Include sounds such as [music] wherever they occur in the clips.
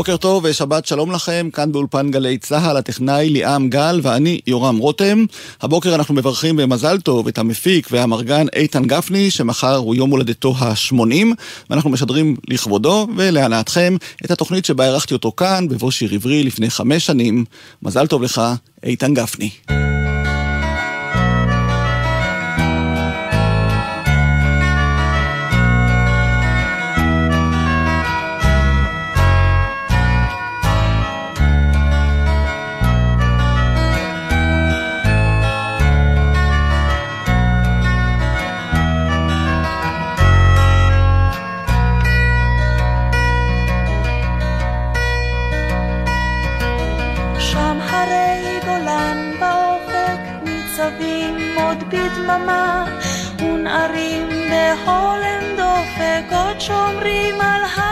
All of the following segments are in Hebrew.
בוקר טוב ושבת שלום לכם, כאן באולפן גלי צה"ל, הטכנאי ליאם גל ואני יורם רותם. הבוקר אנחנו מברכים במזל טוב את המפיק והמרגן איתן גפני, שמחר הוא יום הולדתו ה-80, ואנחנו משדרים לכבודו ולהנאתכם את התוכנית שבה אירחתי אותו כאן, בבוא שיר עברי לפני חמש שנים. מזל טוב לך, איתן גפני. שומרים על הרמה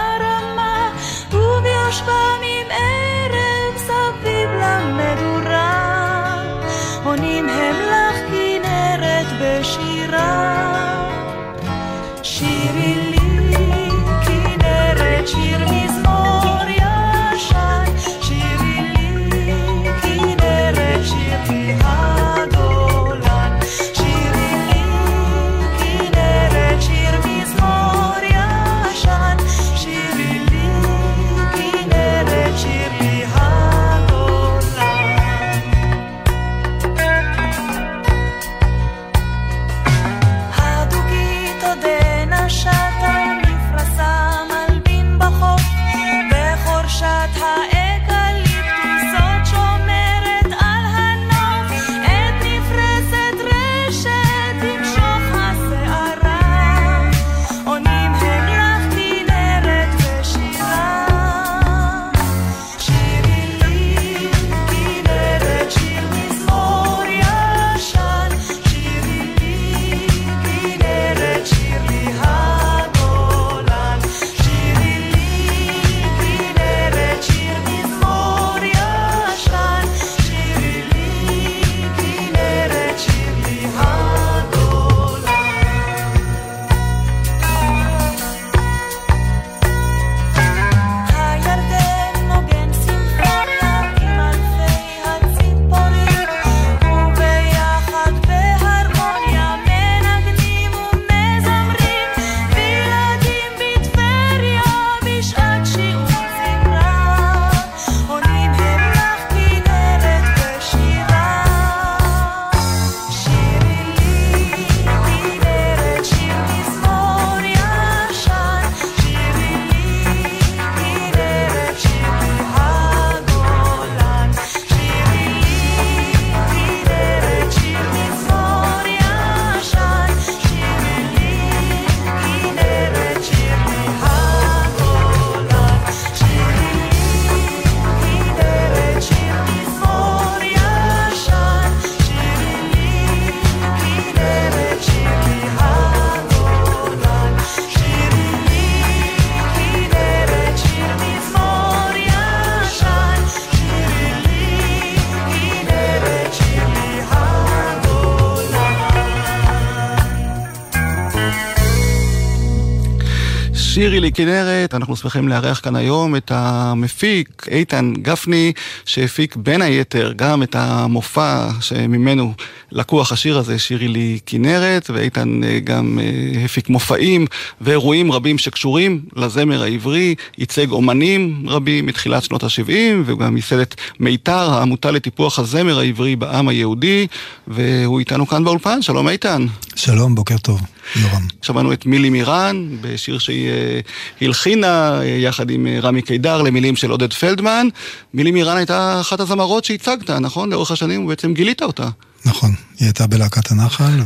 שירי לי כנרת, אנחנו שמחים לארח כאן היום את המפיק איתן גפני, שהפיק בין היתר גם את המופע שממנו לקוח השיר הזה, שירי לי כנרת, ואיתן אה, גם אה, הפיק מופעים ואירועים רבים שקשורים לזמר העברי, ייצג אומנים רבים מתחילת שנות ה-70, וגם ייסד את מיתר, העמותה לטיפוח הזמר העברי בעם היהודי, והוא איתנו כאן באולפן, שלום איתן. שלום, בוקר טוב, יורם. שמענו את מילי מירן בשיר שהיא אה, הלחינה אה, יחד עם אה, רמי קידר למילים של עודד פלדמן. מילי מירן הייתה אחת הזמרות שהצגת, נכון? לאורך השנים ובעצם גילית אותה. נכון, היא הייתה בלהקת הנחל,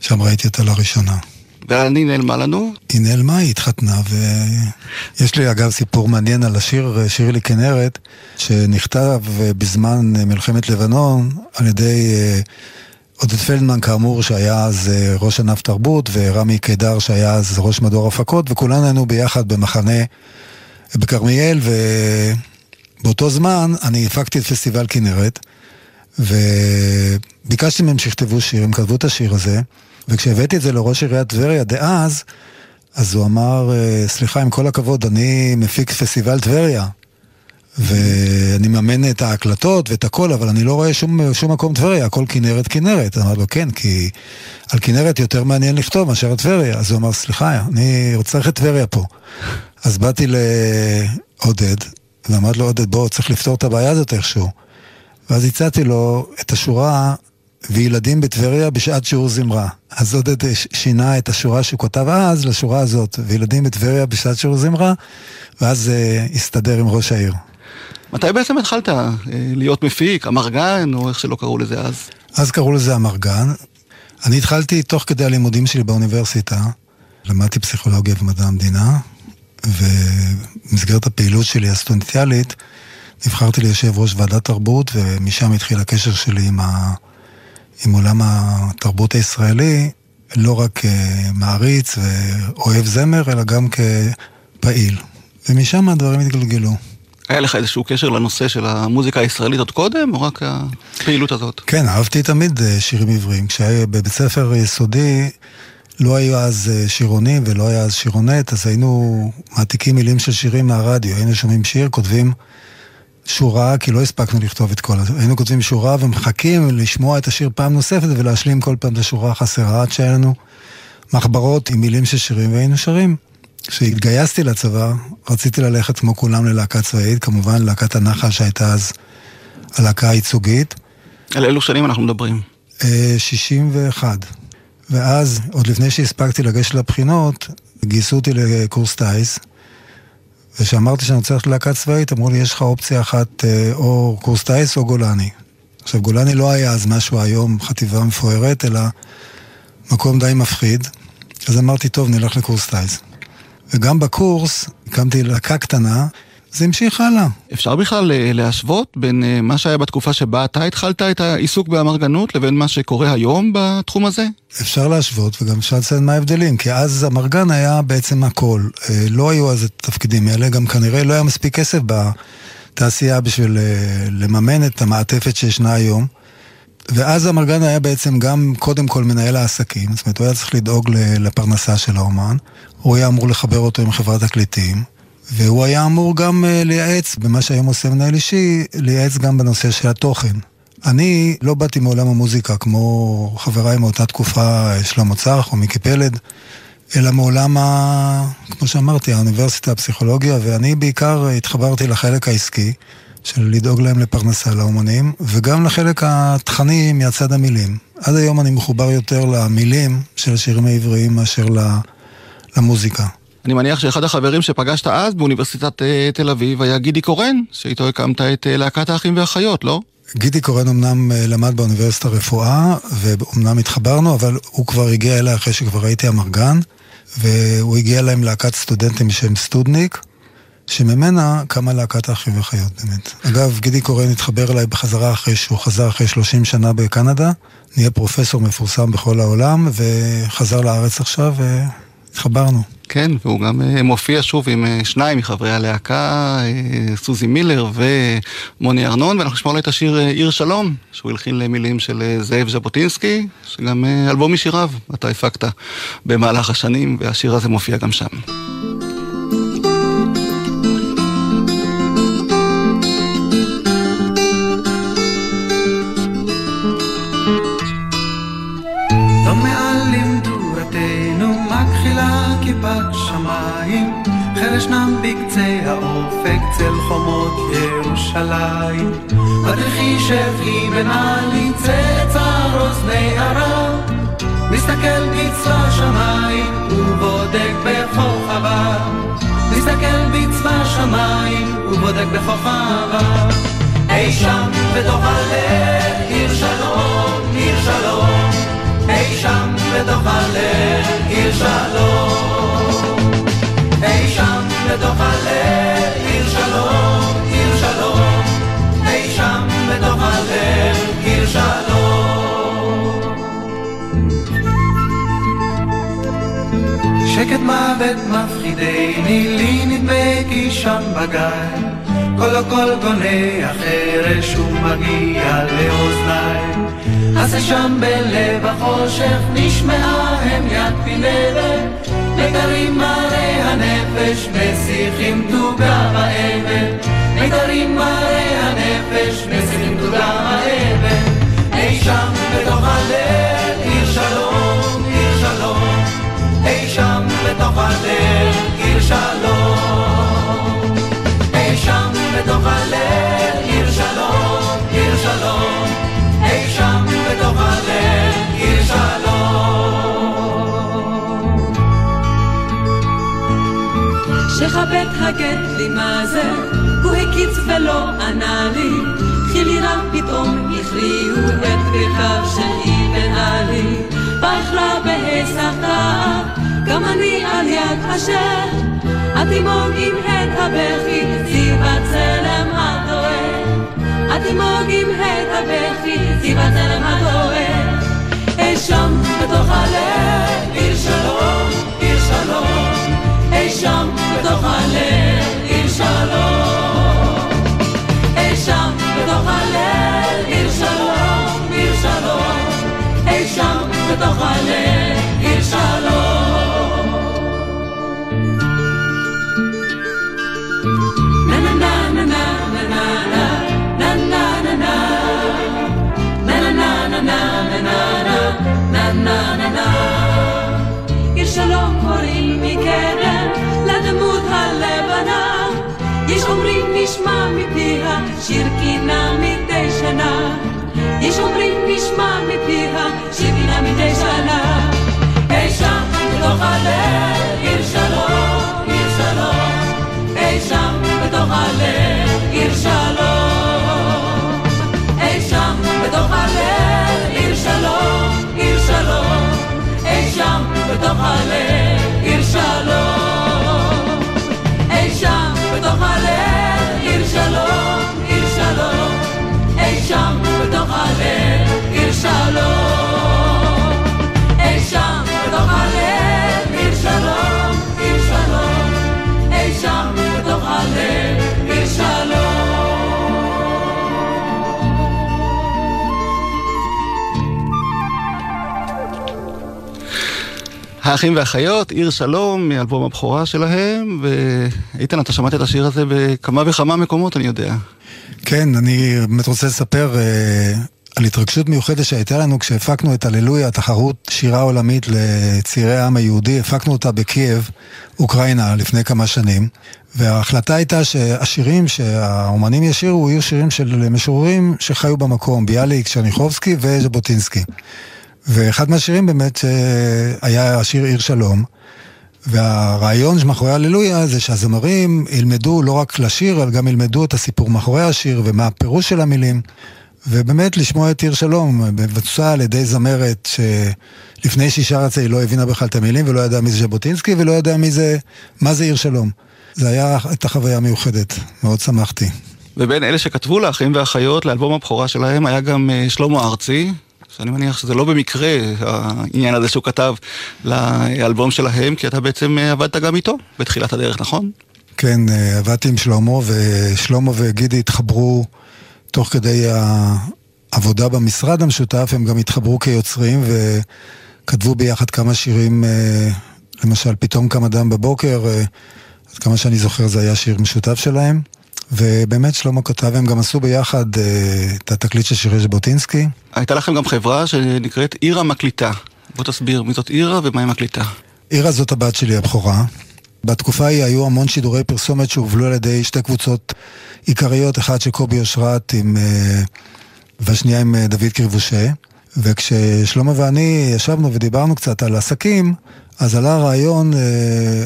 ושם ראיתי אותה לראשונה. ואני נעלמה לנו. היא נעלמה, היא התחתנה, ויש לי אגב סיפור מעניין על השיר, שיר לי כנרת, שנכתב בזמן מלחמת לבנון על ידי עודד פלדמן כאמור, שהיה אז אה, ראש ענף תרבות, ורמי קידר שהיה אז ראש מדור הפקות, וכולנו היינו ביחד במחנה בכרמיאל, ובאותו זמן אני הפקתי את פסטיבל כנרת, וביקשתי מהם שיכתבו שיר, הם כתבו את השיר הזה, וכשהבאתי את זה לראש עיריית טבריה דאז, אז הוא אמר, אה, סליחה, עם כל הכבוד, אני מפיק פסטיבל טבריה, ואני מממן את ההקלטות ואת הכל, אבל אני לא רואה שום, שום מקום טבריה, הכל כנרת כנרת. אמר לו, כן, כי על כנרת יותר מעניין לכתוב מאשר על טבריה. אז הוא אמר, סליחה, אני צריך את טבריה פה. אז באתי לעודד, ואמרתי לו, עודד, בוא, צריך לפתור את הבעיה הזאת איכשהו. ואז הצעתי לו את השורה, וילדים בטבריה בשעת שיעור זמרה. אז עודד שינה את השורה שהוא כתב אז לשורה הזאת, וילדים בטבריה בשעת שיעור זמרה, ואז uh, הסתדר עם ראש העיר. מתי בעצם התחלת אה, להיות מפיק, אמרגן, או איך שלא קראו לזה אז? אז קראו לזה אמרגן. אני התחלתי תוך כדי הלימודים שלי באוניברסיטה, למדתי פסיכולוגיה ומדע המדינה, ובמסגרת הפעילות שלי הסטודנטיאלית, נבחרתי ליושב ראש ועדת תרבות, ומשם התחיל הקשר שלי עם, ה... עם עולם התרבות הישראלי, לא רק כמעריץ ואוהב זמר, אלא גם כפעיל. ומשם הדברים התגלגלו. היה לך איזשהו קשר לנושא של המוזיקה הישראלית עוד קודם, או רק הפעילות הזאת? כן, אהבתי תמיד אה, שירים עבריים. כשהיה בבית ספר יסודי, לא היו אז אה, שירונים ולא היה אז שירונט, אז היינו מעתיקים מילים של שירים מהרדיו. היינו שומעים שיר, כותבים שורה, כי לא הספקנו לכתוב את כל. היינו כותבים שורה ומחכים לשמוע את השיר פעם נוספת ולהשלים כל פעם את השורה החסרה, עד שהיה לנו מחברות עם מילים של שירים והיינו שרים. כשהתגייסתי לצבא, רציתי ללכת כמו כולם ללהקה צבאית, כמובן להקת הנחל שהייתה אז הלהקה הייצוגית. על אילו שנים אנחנו מדברים? 61. ואז, עוד לפני שהספקתי לגשת לבחינות, גייסו אותי לקורס טיס, וכשאמרתי שאני רוצה ללכת ללהקה צבאית, אמרו לי, יש לך אופציה אחת, או קורס טיס או גולני. עכשיו, גולני לא היה אז משהו היום, חטיבה מפוארת, אלא מקום די מפחיד. אז אמרתי, טוב, נלך לקורס טיס. וגם בקורס הקמתי להקה קטנה, זה המשיך הלאה. אפשר בכלל להשוות בין מה שהיה בתקופה שבה אתה התחלת את העיסוק באמרגנות לבין מה שקורה היום בתחום הזה? אפשר להשוות וגם אפשר לציין מה ההבדלים, כי אז אמרגן היה בעצם הכל. לא היו אז התפקידים האלה, גם כנראה לא היה מספיק כסף בתעשייה בשביל לממן את המעטפת שישנה היום. ואז אמרגן היה בעצם גם קודם כל מנהל העסקים, זאת אומרת הוא היה צריך לדאוג לפרנסה של האומן, הוא היה אמור לחבר אותו עם חברת תקליטים, והוא היה אמור גם לייעץ, במה שהיום עושה מנהל אישי, לייעץ גם בנושא של התוכן. אני לא באתי מעולם המוזיקה כמו חבריי מאותה תקופה, שלמה צח או מיקי פלד, אלא מעולם, ה... כמו שאמרתי, האוניברסיטה, הפסיכולוגיה, ואני בעיקר התחברתי לחלק העסקי. של לדאוג להם לפרנסה לאומנים, וגם לחלק התכני מהצד המילים. עד היום אני מחובר יותר למילים של השירים העבריים מאשר למוזיקה. אני מניח שאחד החברים שפגשת אז באוניברסיטת תל אביב היה גידי קורן, שאיתו הקמת את להקת האחים והאחיות, לא? גידי קורן אמנם למד באוניברסיטה רפואה, ואומנם התחברנו, אבל הוא כבר הגיע אליי אחרי שכבר הייתי אמרגן, והוא הגיע אליי עם להקת סטודנטים בשם סטודניק. שממנה קמה להקת האחים והחיות באמת. אגב, גידי קורן התחבר אליי בחזרה אחרי שהוא חזר אחרי 30 שנה בקנדה, נהיה פרופסור מפורסם בכל העולם, וחזר לארץ עכשיו והתחברנו. כן, והוא גם מופיע שוב עם שניים מחברי הלהקה, סוזי מילר ומוני ארנון, ואנחנו נשמור לו את השיר עיר שלום, שהוא הלחין למילים של זאב ז'בוטינסקי, שגם אלבום משיריו אתה הפקת במהלך השנים, והשיר הזה מופיע גם שם. ישנם בקצה האופק צל חומות ירושלים. בדרכי שבי בנעלי צאצא אוזני ערב, מסתכל בצבא שמיים ובודק בכוכבה. מסתכל בצבא שמיים ובודק בכוכבה. אי שם בתוך הלב, עיר שלום, עיר שלום, אי שם בתוך הלב עיר שלום. אי שם בתוך הלב עיר שלום, עיר שלום. אי שם בתוך הלב עיר שלום. שקט מוות מפחידני, לי נדמה כי שם בגיא כל הקול גונה החרש ומגיע לאוזניי אז שם בלב החושך נשמעה יד פינרת. מיתרים מראה הנפש מסיחים תוגה באבן מיתרים מראה הנפש מסיחים תוגה באבן אי שם בתוך הלב עיר שלום, עיר שלום. אי שם בתוך הלב עיר שלום. אי שם בתוך הלב עיר שלום שלום שכבד הגט לי מה זה, הוא הקיץ ולא ענה לי, חילירם פתאום הכריעו את ברכיו של אבן עלי. בחרה בהיסחתה, גם אני על יד אשר, התימוג עם הד הבכי, זיו הצלם הדואר. התימוג עם הד הבכי, זיו הצלם הדואר. Shalom Aleichem. מפיה שיר קינה מדי שנה. יש אומרים נשמע מפיה שיר קינה מדי שנה. אי שם בתוך הלב עיר שלום, עיר שלום. אי שם בתוך הלב עיר שלום שלום, עיר שלום אי שם בתוך הלב עיר שלום האחים והאחיות, עיר שלום, מאלבום הבכורה שלהם, ואיתן, אתה שמעת את השיר הזה בכמה וכמה מקומות, אני יודע. כן, אני באמת רוצה לספר אה, על התרגשות מיוחדת שהייתה לנו כשהפקנו את הללויה, תחרות שירה עולמית לצעירי העם היהודי, הפקנו אותה בקייב, אוקראינה, לפני כמה שנים, וההחלטה הייתה שהשירים שהאומנים ישירו יהיו שירים של משוררים שחיו במקום, ביאליק, צ'רניחובסקי וז'בוטינסקי. ואחד מהשירים באמת היה השיר עיר שלום. והרעיון שמאחורי הללויה זה שהזמרים ילמדו לא רק לשיר, אלא גם ילמדו את הסיפור מאחורי השיר ומה הפירוש של המילים. ובאמת לשמוע את עיר שלום, מבצע על ידי זמרת שלפני שהיא שרה את זה היא לא הבינה בכלל את המילים ולא ידעה מי זה ז'בוטינסקי ולא ידעה מי זה, מה זה עיר שלום. זה היה, הייתה חוויה מיוחדת, מאוד שמחתי. ובין אלה שכתבו לאחים והאחיות לאלבום הבכורה שלהם היה גם אה, שלמה ארצי, שאני מניח שזה לא במקרה העניין הזה שהוא כתב לאלבום שלהם, כי אתה בעצם אה, עבדת גם איתו בתחילת הדרך, נכון? כן, אה, עבדתי עם שלמה, ושלמה וגידי התחברו תוך כדי העבודה במשרד המשותף, הם גם התחברו כיוצרים וכתבו ביחד כמה שירים, אה, למשל פתאום קם אדם בבוקר, עד כמה שאני זוכר זה היה שיר משותף שלהם. ובאמת שלמה כתב, הם גם עשו ביחד אה, את התקליט של שירי ז'בוטינסקי. הייתה לכם גם חברה שנקראת עירה מקליטה. בוא תסביר מי זאת עירה ומה היא מקליטה. עירה זאת הבת שלי הבכורה. בתקופה ההיא היו המון שידורי פרסומת שהובלו על ידי שתי קבוצות עיקריות, אחת של קובי אושרת עם, אה, והשנייה עם אה, דוד קריבושה. וכששלמה ואני ישבנו ודיברנו קצת על עסקים, אז עלה הרעיון אה,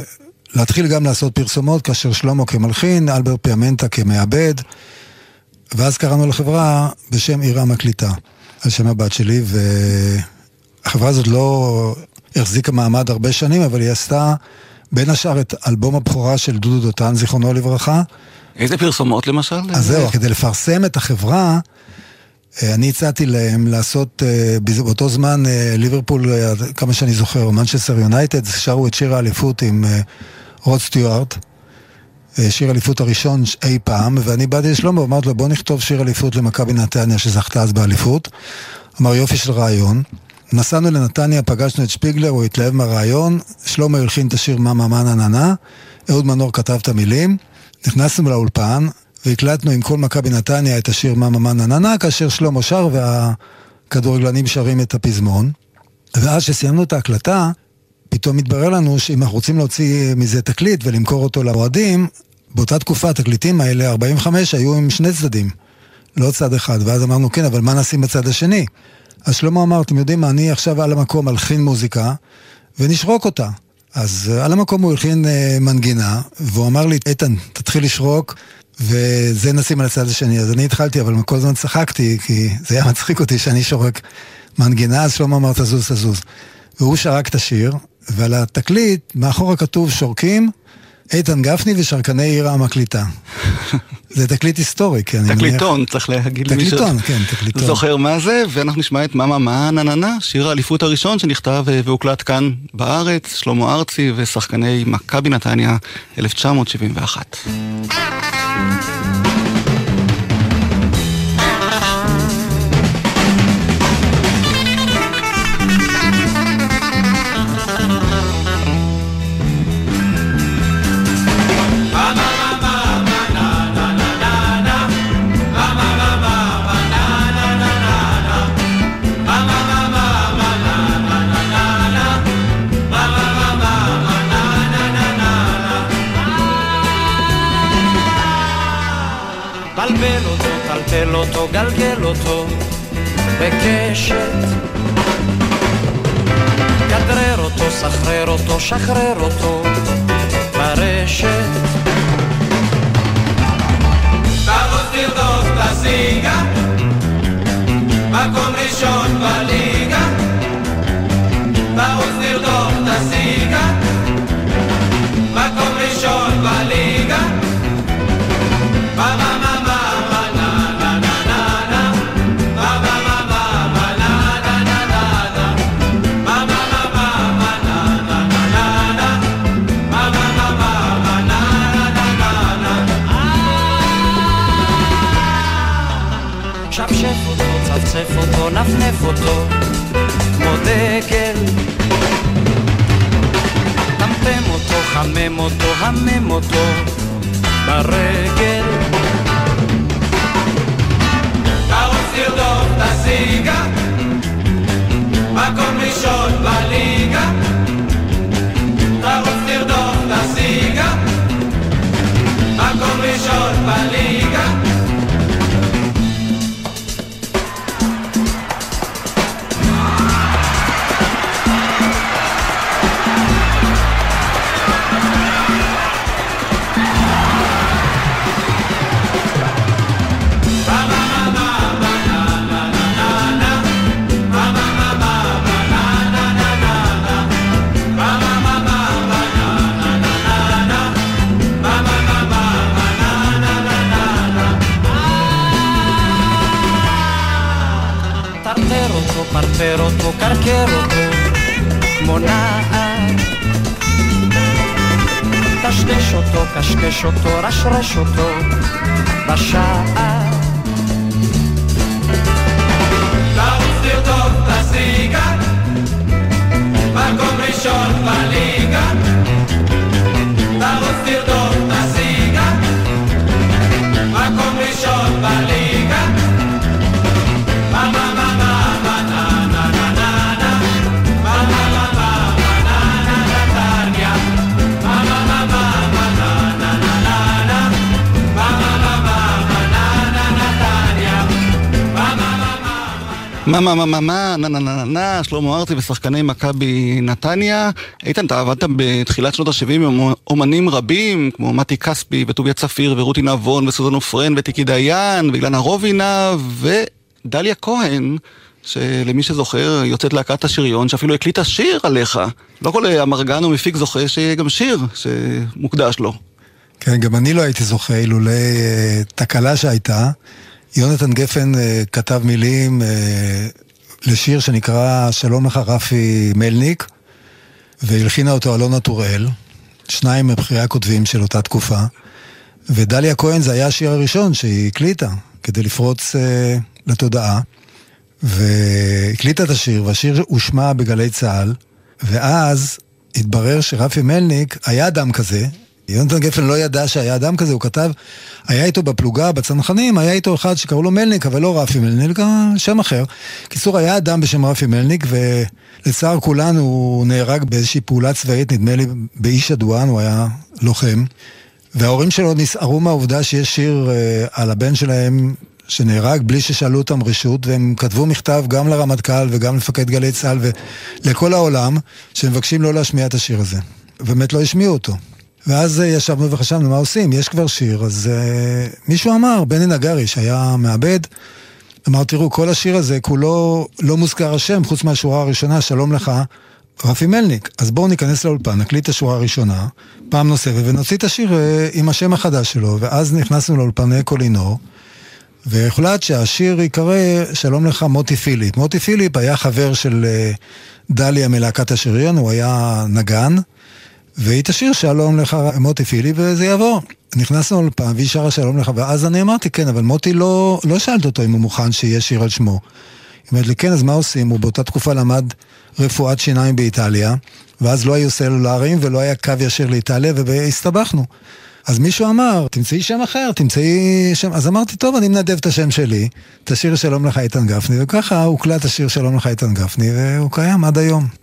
להתחיל גם לעשות פרסומות, כאשר שלמה כמלחין, אלבר פיאמנטה כמעבד, ואז קראנו לחברה בשם עירה מקליטה, על שם הבת שלי, החברה הזאת לא החזיקה מעמד הרבה שנים, אבל היא עשתה בין השאר את אלבום הבכורה של דודו דותן, זיכרונו לברכה. איזה פרסומות למשל? אז זהו, כדי לפרסם את החברה, אני הצעתי להם לעשות, אה, באותו זמן אה, ליברפול, אה, כמה שאני זוכר, או מנצ'סטר יונייטד, שרו את שיר האליפות עם אה, רוד סטיוארט, אה, שיר האליפות הראשון אי פעם, ואני באתי לשלמה ואמרתי לו בוא נכתוב שיר אליפות למכבי נתניה שזכתה אז באליפות. אמר יופי של רעיון. נסענו לנתניה, פגשנו את שפיגלר, הוא התלהב מהרעיון, שלמה הלחין את השיר מה מה מה נה נה נה, אהוד מנור כתב את המילים, נכנסנו לאולפן והקלטנו עם כל מכבי נתניה את השיר מה מה מה נה נה נה, כאשר שלמה שר והכדורגלנים שרים את הפזמון. ואז כשסיימנו את ההקלטה, פתאום התברר לנו שאם אנחנו רוצים להוציא מזה תקליט ולמכור אותו לאוהדים, באותה תקופה התקליטים האלה, 45, היו עם שני צדדים, לא צד אחד. ואז אמרנו, כן, אבל מה נשים בצד השני? אז שלמה אמר, אתם יודעים מה, אני עכשיו על המקום אלחין מוזיקה, ונשרוק אותה. אז אה, על המקום הוא הלחין אה, מנגינה, והוא אמר לי, איתן, תתחיל לשרוק, וזה נשים על הצד השני. אז אני התחלתי, אבל כל הזמן צחקתי, כי זה היה מצחיק אותי שאני שורק מנגינה, אז שלמה אמר, תזוז, תזוז. והוא שרק את השיר, ועל התקליט, מאחורה כתוב שורקים, איתן גפני ושרקני עיר המקליטה. [laughs] זה תקליט היסטורי, כי אני מניח... תקליטון, צריך להגיד למי ש- תקליטון, כן, תקליטון. זוכר מה זה, ואנחנו נשמע את מאמה מה נה נה נה, שיר האליפות הראשון שנכתב אה, והוקלט כאן בארץ, שלמה ארצי ושחקני מכבי נתניה 1971. time. בלבל אותו, טלטל אותו, גלגל אותו בקשת. כדרר אותו, סחרר אותו, שחרר אותו ברשת. תרוץ תרדוף את הסיגה, מקום ראשון בליגה. תרוץ תרדוף את הסיגה, אותו, נפנף אותו כמו דגל. טמטם אותו, חמם אותו, המם אותו ברגל. תרוץ תרדוף את הסיגה, מקום ראשון בליגה. תרוץ תרדוף את הסיגה, מקום ראשון בליגה. טרטר אותו, פרפר אותו, קרקר אותו כמו נער. טשטש אותו, קשקש אותו, רשרש אותו בשער. תרוץ תרדוף את הסיגה, מקום ראשון בליגה. תרוץ תרדוף את הסיגה, מקום ראשון בליגה. מה מה מה מה נה נה נה נה נה שלמה ארצי ושחקני מכבי נתניה. איתן, אתה עבדת בתחילת שנות ה-70 עם אומנים רבים, כמו מתי כספי וטוביה צפיר ורותי נבון וסוזן עופרן וטיקי דיין ואילנה רובינה ודליה כהן שלמי שזוכר, יוצאת להקת השריון, שאפילו הקליטה שיר עליך. לא כל אמרגן או מפיק זוכה שיהיה גם שיר שמוקדש לו. כן, גם אני לא הייתי זוכה אילולא אה, תקלה שהייתה. יונתן גפן אה, כתב מילים אה, לשיר שנקרא שלום לך רפי מלניק, והלחינה אותו אלונה טוראל, שניים מבכירי הכותבים של אותה תקופה. ודליה כהן זה היה השיר הראשון שהיא הקליטה, כדי לפרוץ אה, לתודעה. והקליטה את השיר, והשיר הושמע בגלי צה"ל, ואז התברר שרפי מלניק היה אדם כזה, יונתן גפן לא ידע שהיה אדם כזה, הוא כתב, היה איתו בפלוגה, בצנחנים, היה איתו אחד שקראו לו מלניק, אבל לא רפי מלניק, שם אחר. קיצור, היה אדם בשם רפי מלניק, ולצער כולנו הוא נהרג באיזושהי פעולה צבאית, נדמה לי באיש אדואן, הוא היה לוחם. וההורים שלו נסערו מהעובדה שיש שיר אה, על הבן שלהם שנהרג בלי ששאלו אותם רשות, והם כתבו מכתב גם לרמטכ"ל וגם למפקד גלי צה"ל ולכל העולם, שמבקשים לא להשמיע את השיר הזה. באמת לא השמיעו אותו. ואז אה, ישבנו וחשבנו מה עושים, יש כבר שיר, אז uh, מישהו אמר, בני נגרי שהיה מעבד, אמר תראו, כל השיר הזה כולו לא מוזכר השם, חוץ מהשורה הראשונה, שלום לך, רפי מלניק. אז בואו ניכנס לאולפן, נקליט את השורה הראשונה, פעם נוספת, ונוציא את השיר uh, עם השם החדש שלו, ואז נכנסנו לאולפני קולינור. והוחלט שהשיר ייקרא שלום לך מוטי פיליפ. מוטי פיליפ היה חבר של אה, דליה מלהקת השריון, הוא היה נגן, והיא תשיר שלום לך מוטי פיליפ וזה יעבור. נכנסנו לאולפן והיא שרה שלום לך, ואז אני אמרתי כן, אבל מוטי לא, לא שאלת אותו אם הוא מוכן שיהיה שיר על שמו. היא אומרת לי כן, אז מה עושים? הוא באותה תקופה למד רפואת שיניים באיטליה, ואז לא היו סלולריים ולא היה קו ישיר לאיטליה, והסתבכנו. אז מישהו אמר, תמצאי שם אחר, תמצאי שם... אז אמרתי, טוב, אני מנדב את השם שלי, את השיר שלום לך איתן גפני, וככה הוקלט השיר שלום לך איתן גפני, והוא קיים עד היום.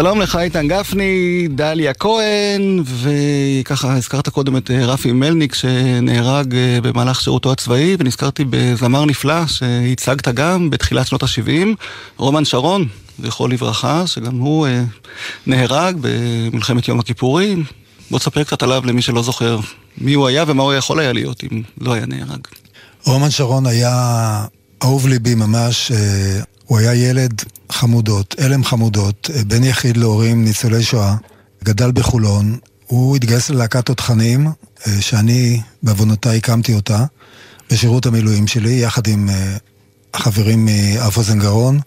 שלום לך איתן גפני, דליה כהן, וככה הזכרת קודם את אה, רפי מלניק שנהרג אה, במהלך שירותו הצבאי, ונזכרתי בזמר נפלא שהצגת גם בתחילת שנות ה-70, רומן שרון, זכרו לברכה, שגם הוא אה, נהרג במלחמת יום הכיפורים. בוא תספר קצת עליו למי שלא זוכר מי הוא היה ומה הוא יכול היה להיות אם לא היה נהרג. רומן שרון היה אהוב ליבי ממש, אה, הוא היה ילד חמודות, הלם חמודות, בן יחיד להורים ניצולי שואה, גדל בחולון, הוא התגייס ללהקת תותחנים, אה, שאני בעוונותיי הקמתי אותה, בשירות המילואים שלי, יחד עם אה, החברים מאף אוזן גרון.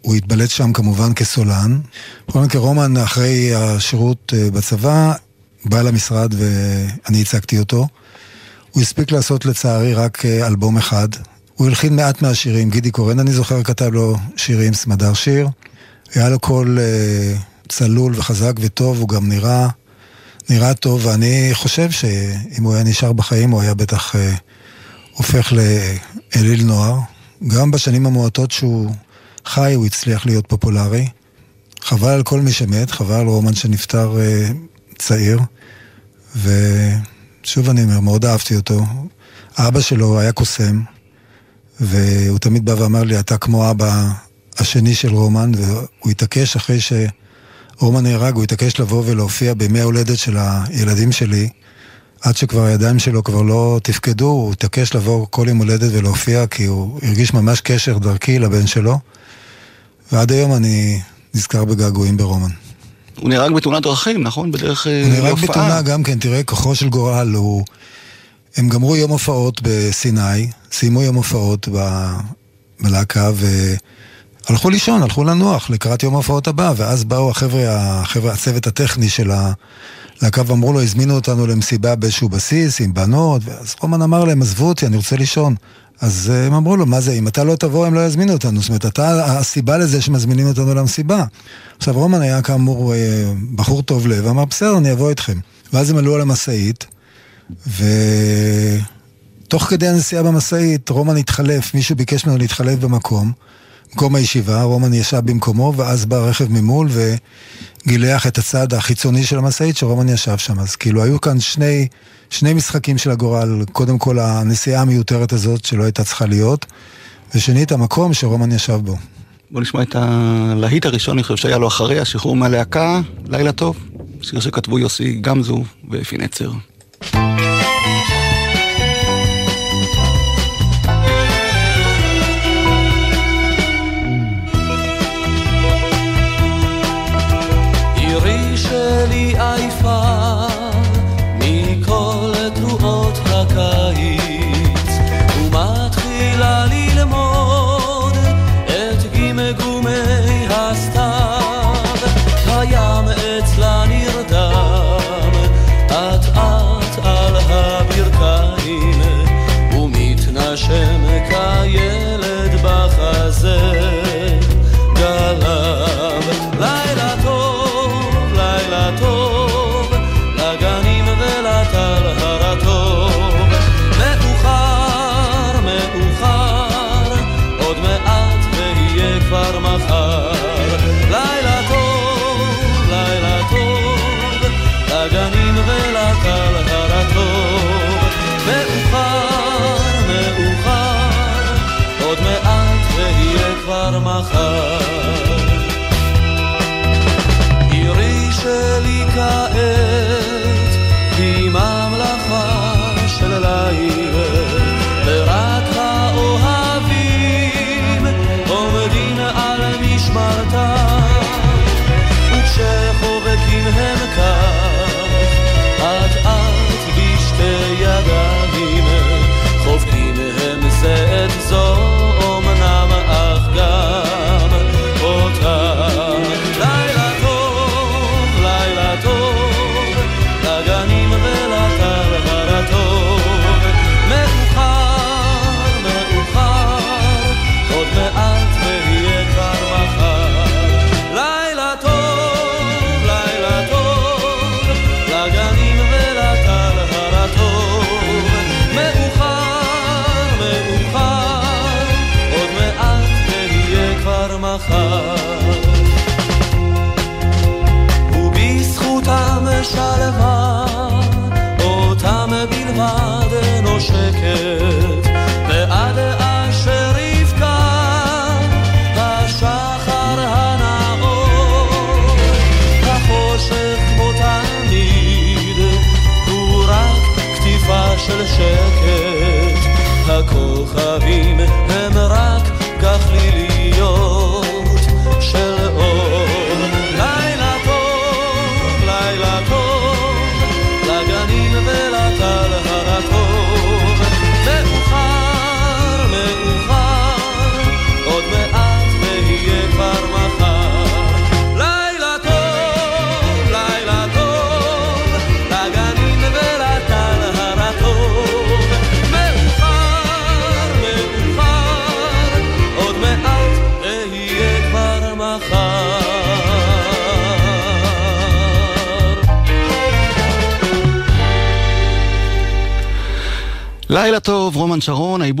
הוא התבלט שם כמובן כסולן. בכל מקרה, רומן אחרי השירות אה, בצבא, בא למשרד ואני הצגתי אותו. הוא הספיק לעשות לצערי רק אלבום אחד. הוא הלחין מעט מהשירים, גידי קורן, אני זוכר, כתב לו שירים, סמדר שיר. היה לו קול אה, צלול וחזק וטוב, הוא גם נראה, נראה טוב, ואני חושב שאם הוא היה נשאר בחיים, הוא היה בטח אה, הופך לאליל נוער. גם בשנים המועטות שהוא חי, הוא הצליח להיות פופולרי. חבל על כל מי שמת, חבל על רומן שנפטר אה, צעיר. ושוב אני אומר, מאוד אהבתי אותו. האבא שלו היה קוסם, והוא תמיד בא ואמר לי, אתה כמו אבא השני של רומן, והוא התעקש אחרי שרומן נהרג, הוא התעקש לבוא ולהופיע בימי ההולדת של הילדים שלי, עד שכבר הידיים שלו כבר לא תפקדו, הוא התעקש לבוא כל יום הולדת ולהופיע, כי הוא הרגיש ממש קשר דרכי לבן שלו, ועד היום אני נזכר בגעגועים ברומן. הוא נהרג בתאונת דרכים, נכון? בדרך אה, הוא נהרג להופעה. בתאונה גם כן, תראה, כוחו של גורל, הוא... הם גמרו יום הופעות בסיני, סיימו יום הופעות ב... בלהקה והלכו לישון, הלכו לנוח לקראת יום ההופעות הבא, ואז באו החבר'ה, החבר'ה, הצוות הטכני של הלהקה ואמרו לו, הזמינו אותנו למסיבה באיזשהו בסיס עם בנות, ואז רומן אמר להם, עזבו אותי, אני רוצה לישון. אז הם אמרו לו, מה זה, אם אתה לא תבוא, הם לא יזמינו אותנו. זאת אומרת, אתה הסיבה לזה שמזמינים אותנו למסיבה. עכשיו, רומן היה כאמור אה, בחור טוב לב, אמר, בסדר, אני אבוא איתכם. ואז הם עלו על המשאית, ותוך כדי הנסיעה במשאית, רומן התחלף, מישהו ביקש ממנו להתחלף במקום, במקום הישיבה, רומן ישב במקומו, ואז בא רכב ממול וגילח את הצד החיצוני של המשאית, שרומן ישב שם. אז כאילו, היו כאן שני, שני משחקים של הגורל, קודם כל הנסיעה המיותרת הזאת, שלא הייתה צריכה להיות, ושנית, המקום שרומן ישב בו. בוא נשמע את הלהיט הראשון, אני חושב שהיה לו אחרי השחרור מהלהקה, לילה טוב. שיר שכתבו יוסי גמזו ואפי נצר.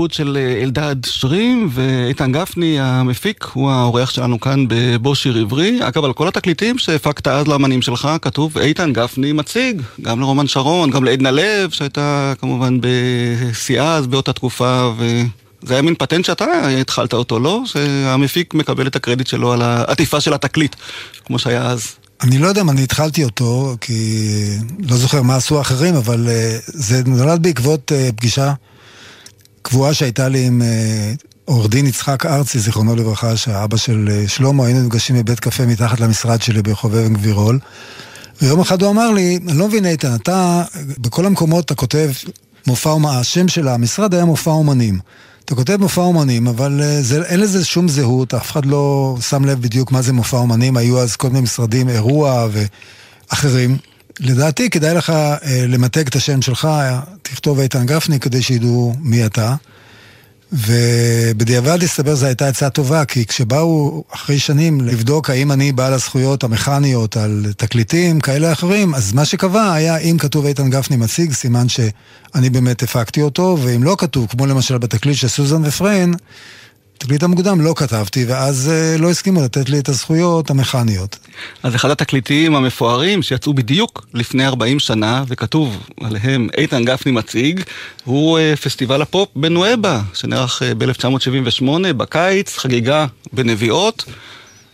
העיבוד של אה, אלדד שרים ואיתן גפני המפיק, הוא האורח שלנו כאן בבושיר עברי. אגב, על כל התקליטים שהפקת אז לאמנים שלך, כתוב איתן גפני מציג, גם לרומן שרון, גם לעדנה לב, שהייתה כמובן בשיאה אז באותה תקופה, וזה היה מין פטנט שאתה התחלת אותו, לא? שהמפיק מקבל את הקרדיט שלו על העטיפה של התקליט, כמו שהיה אז. אני לא יודע אם אני התחלתי אותו, כי לא זוכר מה עשו האחרים, אבל אה, זה נולד בעקבות אה, פגישה קבועה שהייתה לי עם אה, עורך דין יצחק ארצי, זיכרונו לברכה, שהאבא של אה, שלמה, היינו נפגשים בבית קפה מתחת למשרד שלי ברחוב אבן גבירול. ויום אחד הוא אמר לי, אני לא מבין איתן, אתה, בכל המקומות אתה כותב מופע אומנים, השם של המשרד היה מופע אומנים. אתה כותב מופע אומנים, אבל אה, זה, אין לזה שום זהות, אף אחד לא שם לב בדיוק מה זה מופע אומנים, היו אז כל מיני משרדים, אירוע ואחרים. לדעתי כדאי לך אה, למתג את השם שלך, תכתוב איתן גפני כדי שידעו מי אתה. ובדיעבד הסתבר זו הייתה עצה טובה, כי כשבאו אחרי שנים לבדוק האם אני בעל הזכויות המכניות על תקליטים כאלה אחרים, אז מה שקבע היה אם כתוב איתן גפני מציג, סימן שאני באמת הפקתי אותו, ואם לא כתוב, כמו למשל בתקליט של סוזן ופריין, תקליט המוקדם לא כתבתי, ואז אה, לא הסכימו לתת לי את הזכויות המכניות. אז אחד התקליטים המפוארים שיצאו בדיוק לפני 40 שנה, וכתוב עליהם איתן גפני מציג, הוא אה, פסטיבל הפופ בנואבה, שנערך אה, ב-1978, בקיץ, חגיגה בנביעות.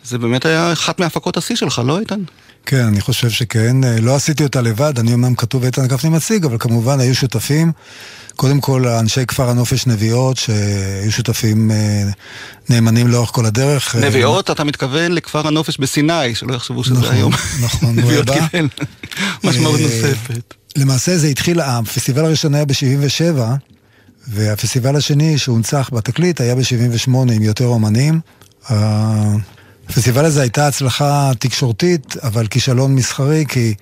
זה באמת היה אחת מהפקות השיא שלך, לא איתן? כן, אני חושב שכן. לא עשיתי אותה לבד, אני אמנם כתוב איתן גפני מציג, אבל כמובן היו שותפים. קודם כל, אנשי כפר הנופש נביעות, שהיו שותפים אה, נאמנים לאורך כל הדרך. אה, נביעות, אתה מתכוון לכפר הנופש בסיני, שלא יחשבו שזה נכון, היום. נכון, נביעות נואבה. קיבל משמעות אה, נוספת. למעשה זה התחיל, הפסטיבל הראשון היה ב-77, והפסטיבל השני שהונצח בתקליט היה ב-78 עם יותר אומנים. הפסטיבל הזה הייתה הצלחה תקשורתית, אבל כישלון מסחרי, כי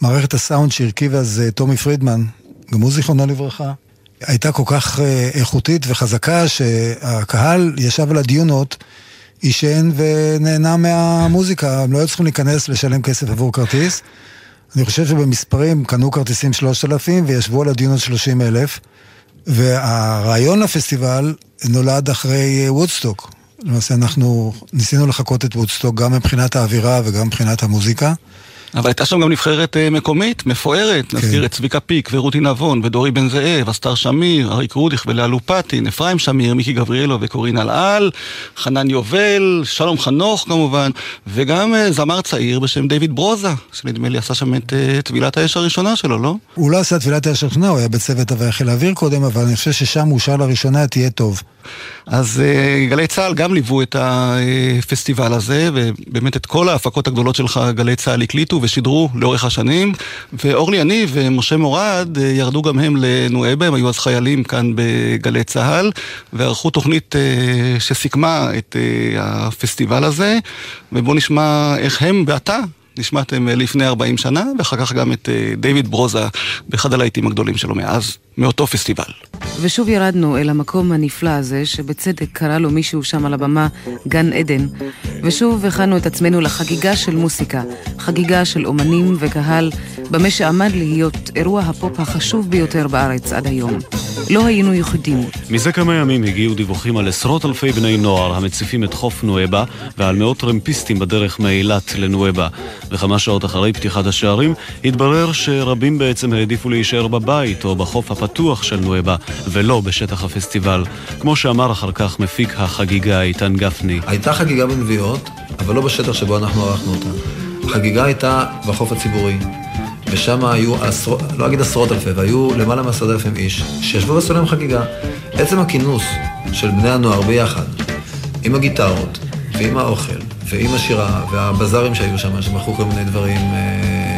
מערכת הסאונד שהרכיב אז טומי פרידמן, גם הוא זיכרונו לברכה, הייתה כל כך אה, איכותית וחזקה שהקהל ישב על הדיונות, עישן ונהנה מהמוזיקה, הם לא היו צריכים להיכנס לשלם כסף עבור כרטיס. אני חושב שבמספרים קנו כרטיסים 3,000 וישבו על הדיונות 30 אלף. והרעיון לפסטיבל נולד אחרי אה, וודסטוק. למעשה אנחנו ניסינו לחקות את וודסטוק גם מבחינת האווירה וגם מבחינת המוזיקה. אבל הייתה שם גם נבחרת אה, מקומית, מפוארת, כן. נזכיר את צביקה פיק ורותי נבון ודורי בן זאב, אסתר שמיר, אריק רודיך ואלון אולארצ'יק, אפרים שמיר, מיקי גבריאלו וקורין אלעל, חנן יובל, שלום חנוך כמובן, וגם אה, זמר צעיר בשם דיוויד ברוזה, שנדמה לי עשה שם את אה, טבילת האש הראשונה שלו, לא? הוא לא עשה טבילת האש הראשונה, הוא היה בצוות חיל האוויר קודם, אבל אני חושב ששם הוא שר לראשונה תהיה טוב. אז גלי צה"ל גם ליוו את הפסטיבל הזה, ובאמת את כל ההפקות הגדולות שלך גלי צה"ל הקליטו ושידרו לאורך השנים. ואורלי יניב ומשה מורד uh, ירדו גם הם לנואבה, הם היו אז חיילים כאן בגלי צה"ל, וערכו תוכנית uh, שסיכמה את uh, הפסטיבל הזה, ובואו נשמע איך הם ואתה נשמעתם אה, לפני 40 שנה, ואחר כך גם את אה, דיוויד ברוזה באחד הלהיטים הגדולים שלו מאז, מאותו פסטיבל. ושוב ירדנו אל המקום הנפלא הזה, שבצדק קרא לו מישהו שם על הבמה גן עדן. ושוב הכנו את עצמנו לחגיגה של מוסיקה, חגיגה של אומנים וקהל, במה שעמד להיות אירוע הפופ החשוב ביותר בארץ עד היום. לא היינו יחידים. מזה כמה ימים הגיעו דיווחים על עשרות אלפי בני נוער המציפים את חוף נואבה ועל מאות טרמפיסטים בדרך מאילת לנואבה. וכמה שעות אחרי פתיחת השערים התברר שרבים בעצם העדיפו להישאר בבית או בחוף הפתוח של נואבה ולא בשטח הפסטיבל. כמו שאמר אחר כך מפיק החגיגה איתן גפני. הייתה חגיגה בנביעות, אבל לא בשטח שבו אנחנו ערכנו אותה. החגיגה הייתה בחוף הציבורי, ושם היו עשרות, לא אגיד עשרות אלפי, והיו למעלה מעשרות אלפים איש, שישבו ועשו להם חגיגה. עצם הכינוס של בני הנוער ביחד, עם הגיטרות, ועם האוכל, ועם השירה, והבזארים שהיו שם, שמכרו כל מיני דברים, אה,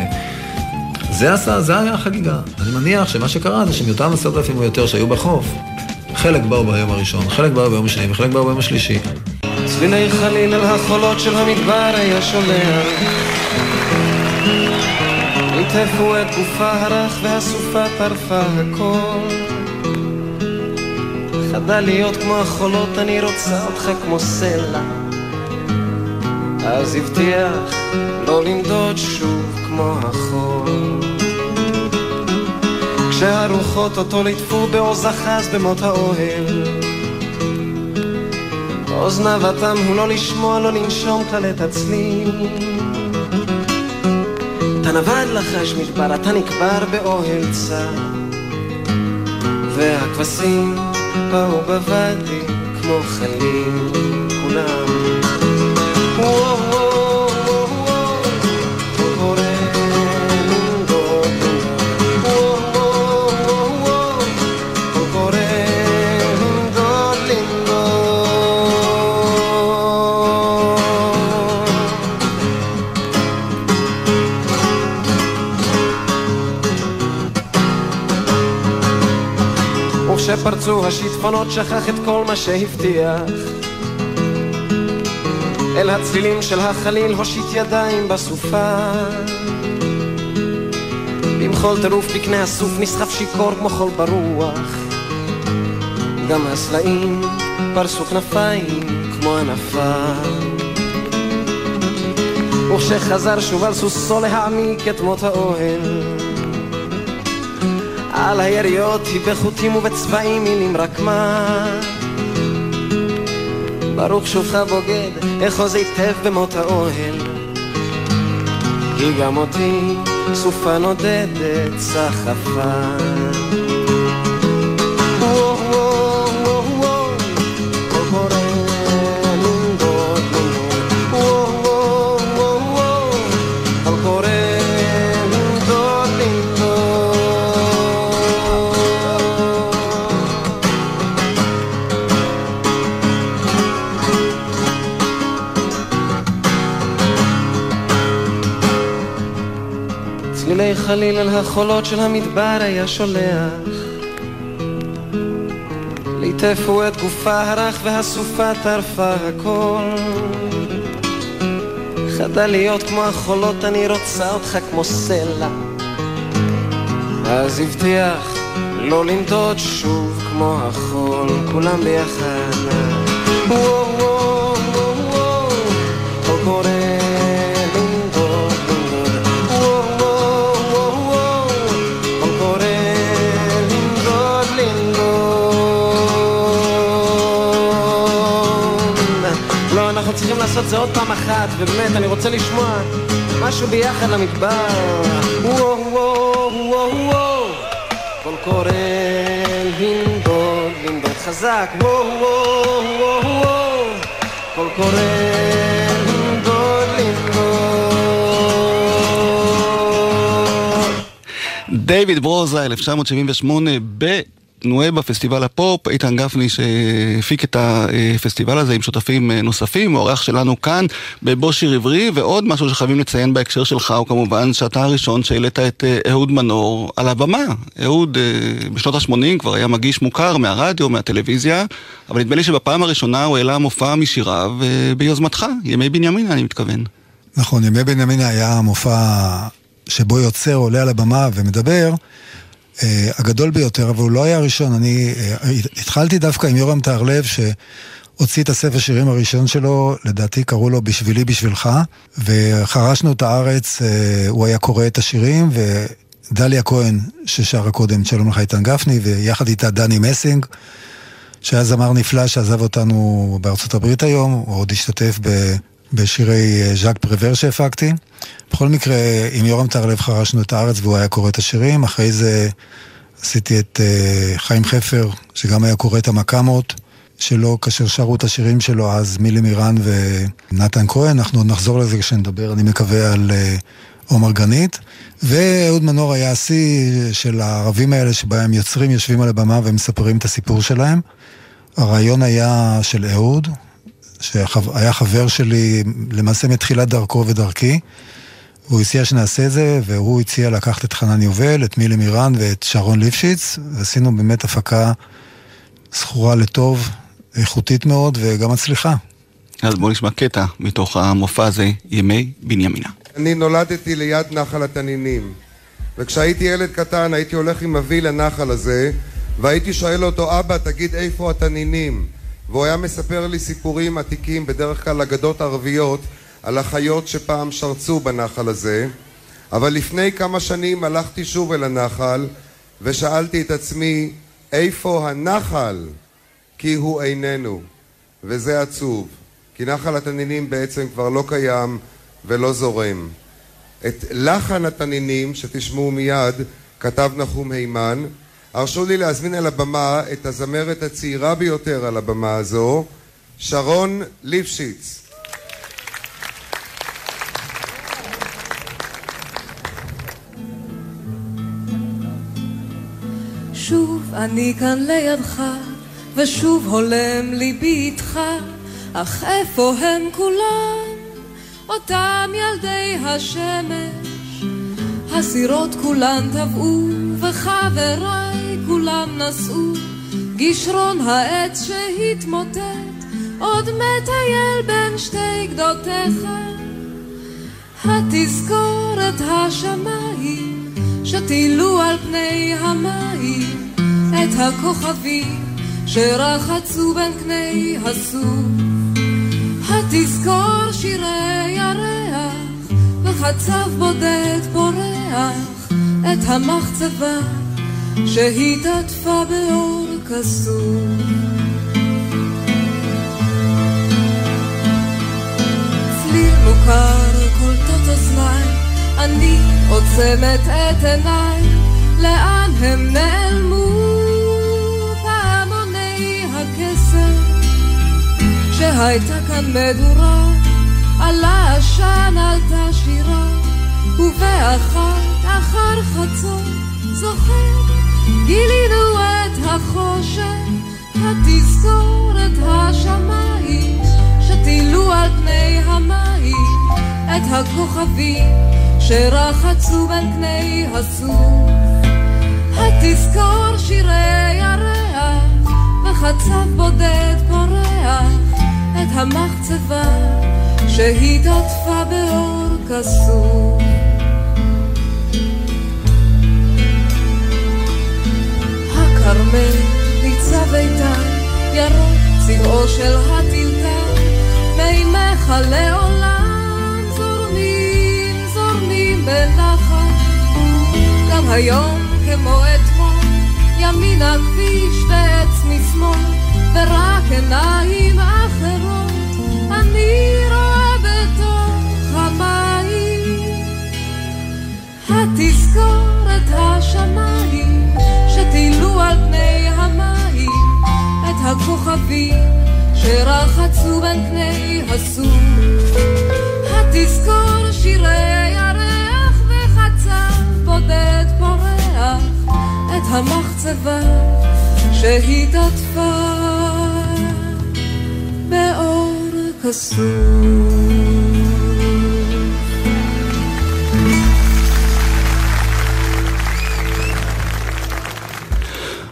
זה עשה, זה היה החגיגה. אני מניח שמה שקרה זה שמאותם עשרות אלפים או יותר שהיו בחוף, חלק באו ביום הראשון, חלק באו ביום השני וחלק באו ביום השלישי. צלילי חליל אל החולות של המדבר היה שולח ליטפו את גופה הרך והסופה טרפה הכל חדל להיות כמו החולות, אני רוצה אותך כמו סלע אז הבטיח לא לנדוד שוב כמו החול כשהרוחות אותו ליטפו בעוז אחז במות האוהל אוזניו התם הוא לא לשמוע, לא לנשום כלל את הצליל. נבד לחש מדבר, אתה נקבר באוהל צר. והכבשים באו בוואדי כמו חלים, כולם. וכשפרצו השיטפונות שכח את כל מה שהבטיח אל הצלילים של החליל הושיט ידיים בסופה. במחול טירוף בקנה הסוף נסחף שיכור כמו חול ברוח. גם הסלעים פרסו כנפיים כמו ענפם וכשחזר שוב על סוסו להעמיק את מות האוהל. על היריות היא בחוטים ובצבעים מילים רק מה ברוך שובך בוגד, אחוז היטב במות האוהל. כי גם אותי סופה נודדת סחפה חליל אל החולות של המדבר היה שולח. ליטפו את גופה הרך והסופה טרפה הכל. חדל להיות כמו החולות, אני רוצה אותך כמו סלע. אז הבטיח לא לנדוד שוב כמו החול, כולם ביחד. וואו וואו וואו וואו קול לעשות זה עוד פעם אחת, ובאמת, אני רוצה לשמוע משהו ביחד למדבר. וואו, וואו, וואו, וואו. קול קורא לנדוד, לנדוד חזק. וואו, וואו, וואו, וואו. קול קורא לנדוד, לנדוד. דיוויד ברוזה, 1978, בנואבה, פסטיבל הפופ, איתן גפני שהפיק את הפסטיבל הזה עם שותפים נוספים, הוא האורח שלנו כאן בבוא שיר עברי, ועוד משהו שחייבים לציין בהקשר שלך הוא כמובן שאתה הראשון שהעלית את אה, אהוד מנור על הבמה. אהוד אה, בשנות ה-80 כבר היה מגיש מוכר מהרדיו, מהטלוויזיה, אבל נדמה לי שבפעם הראשונה הוא העלה מופע משיריו אה, ביוזמתך, ימי בנימין אני מתכוון. נכון, ימי בנימין היה מופע שבו יוצר עולה על הבמה ומדבר, אה, הגדול ביותר, אבל הוא לא היה הראשון. אני אה, התחלתי דווקא עם יורם טהרלב, שהוציא את הספר שירים הראשון שלו, לדעתי קראו לו בשבילי בשבילך, וחרשנו את הארץ, אה, הוא היה קורא את השירים, דליה כהן, ששרה קודם שלום לך איתן גפני, ויחד איתה דני מסינג, שהיה זמר נפלא שעזב אותנו בארצות הברית היום, הוא עוד השתתף בשירי אה, ז'אק פרוור שהפקתי. בכל מקרה, עם יורם טהרלב חרשנו את הארץ והוא היה קורא את השירים, אחרי זה עשיתי את uh, חיים חפר, שגם היה קורא את המקאמות. שלו, כאשר שרו את השירים שלו אז מילי מירן ונתן כהן, אנחנו עוד נחזור לזה כשנדבר, אני מקווה, על אה, עומר גנית. ואהוד מנור היה השיא של הערבים האלה שבהם יוצרים יושבים על הבמה ומספרים את הסיפור שלהם. הרעיון היה של אהוד, שהיה חבר שלי למעשה מתחילת דרכו ודרכי. הוא הציע שנעשה את זה, והוא הציע לקחת את חנן יובל, את מילי מירן ואת שרון ליפשיץ, ועשינו באמת הפקה זכורה לטוב, איכותית מאוד וגם מצליחה. אז בואו נשמע קטע מתוך המופע הזה, ימי בנימינה. אני נולדתי ליד נחל התנינים, וכשהייתי ילד קטן הייתי הולך עם אבי לנחל הזה, והייתי שואל אותו, אבא, תגיד איפה התנינים? והוא היה מספר לי סיפורים עתיקים, בדרך כלל אגדות ערביות, על החיות שפעם שרצו בנחל הזה. אבל לפני כמה שנים הלכתי שוב אל הנחל, ושאלתי את עצמי, איפה הנחל? כי הוא איננו. וזה עצוב, כי נחל התנינים בעצם כבר לא קיים ולא זורם. את לחן התנינים, שתשמעו מיד, כתב נחום הימן. הרשו לי להזמין אל הבמה את הזמרת הצעירה ביותר על הבמה הזו, שרון ליפשיץ. שוב אני כאן לידך, ושוב הולם ליבי איתך, אך איפה הם כולם? אותם ילדי השמש, הסירות כולן טבעו, וחבריי כולם נשאו, גשרון העץ שהתמוטט, עוד מטייל בין שתי גדותיך. התזכורת השמיים, שטילו על פני המים, את הכוכבים שרחצו בין קני הסוף. התזכור שירי ירח, וחצב בודד פורח, את המחצבה שהתעטפה באור כסוף. צליל מוכר קולטות אוזניי, אני עוצמת את עיניי, לאן הם נעלמו? פעמוני הקסם, שהייתה כאן מדורה, עלה עשן עלתה שירה, ובאחת אחר חצות, זוכר, גילינו את החושך, התזכורת השמיים, שטילו על פני המים, את הכוכבים שרחצו בין קני הסוף. התזכור שירי ירח, וחצב בודד פורח, את המחצבה שהתעטפה באור כסוף. הכרמל ניצב איתן, ירוק צבעו של הטלטל, מימיך לעולם זורמים, זורמים בנחת. גם היום כמו אתמול, ימין הכביש ועץ משמאל, ורק עיניים אחרות אני התזכורת השמיים שטילו על פני המים את הכוכבים שרחצו בין פני הסוף. התזכור שירי ירח וחצב בודד פורח את המחצבה שהתעטפה באור כסוף.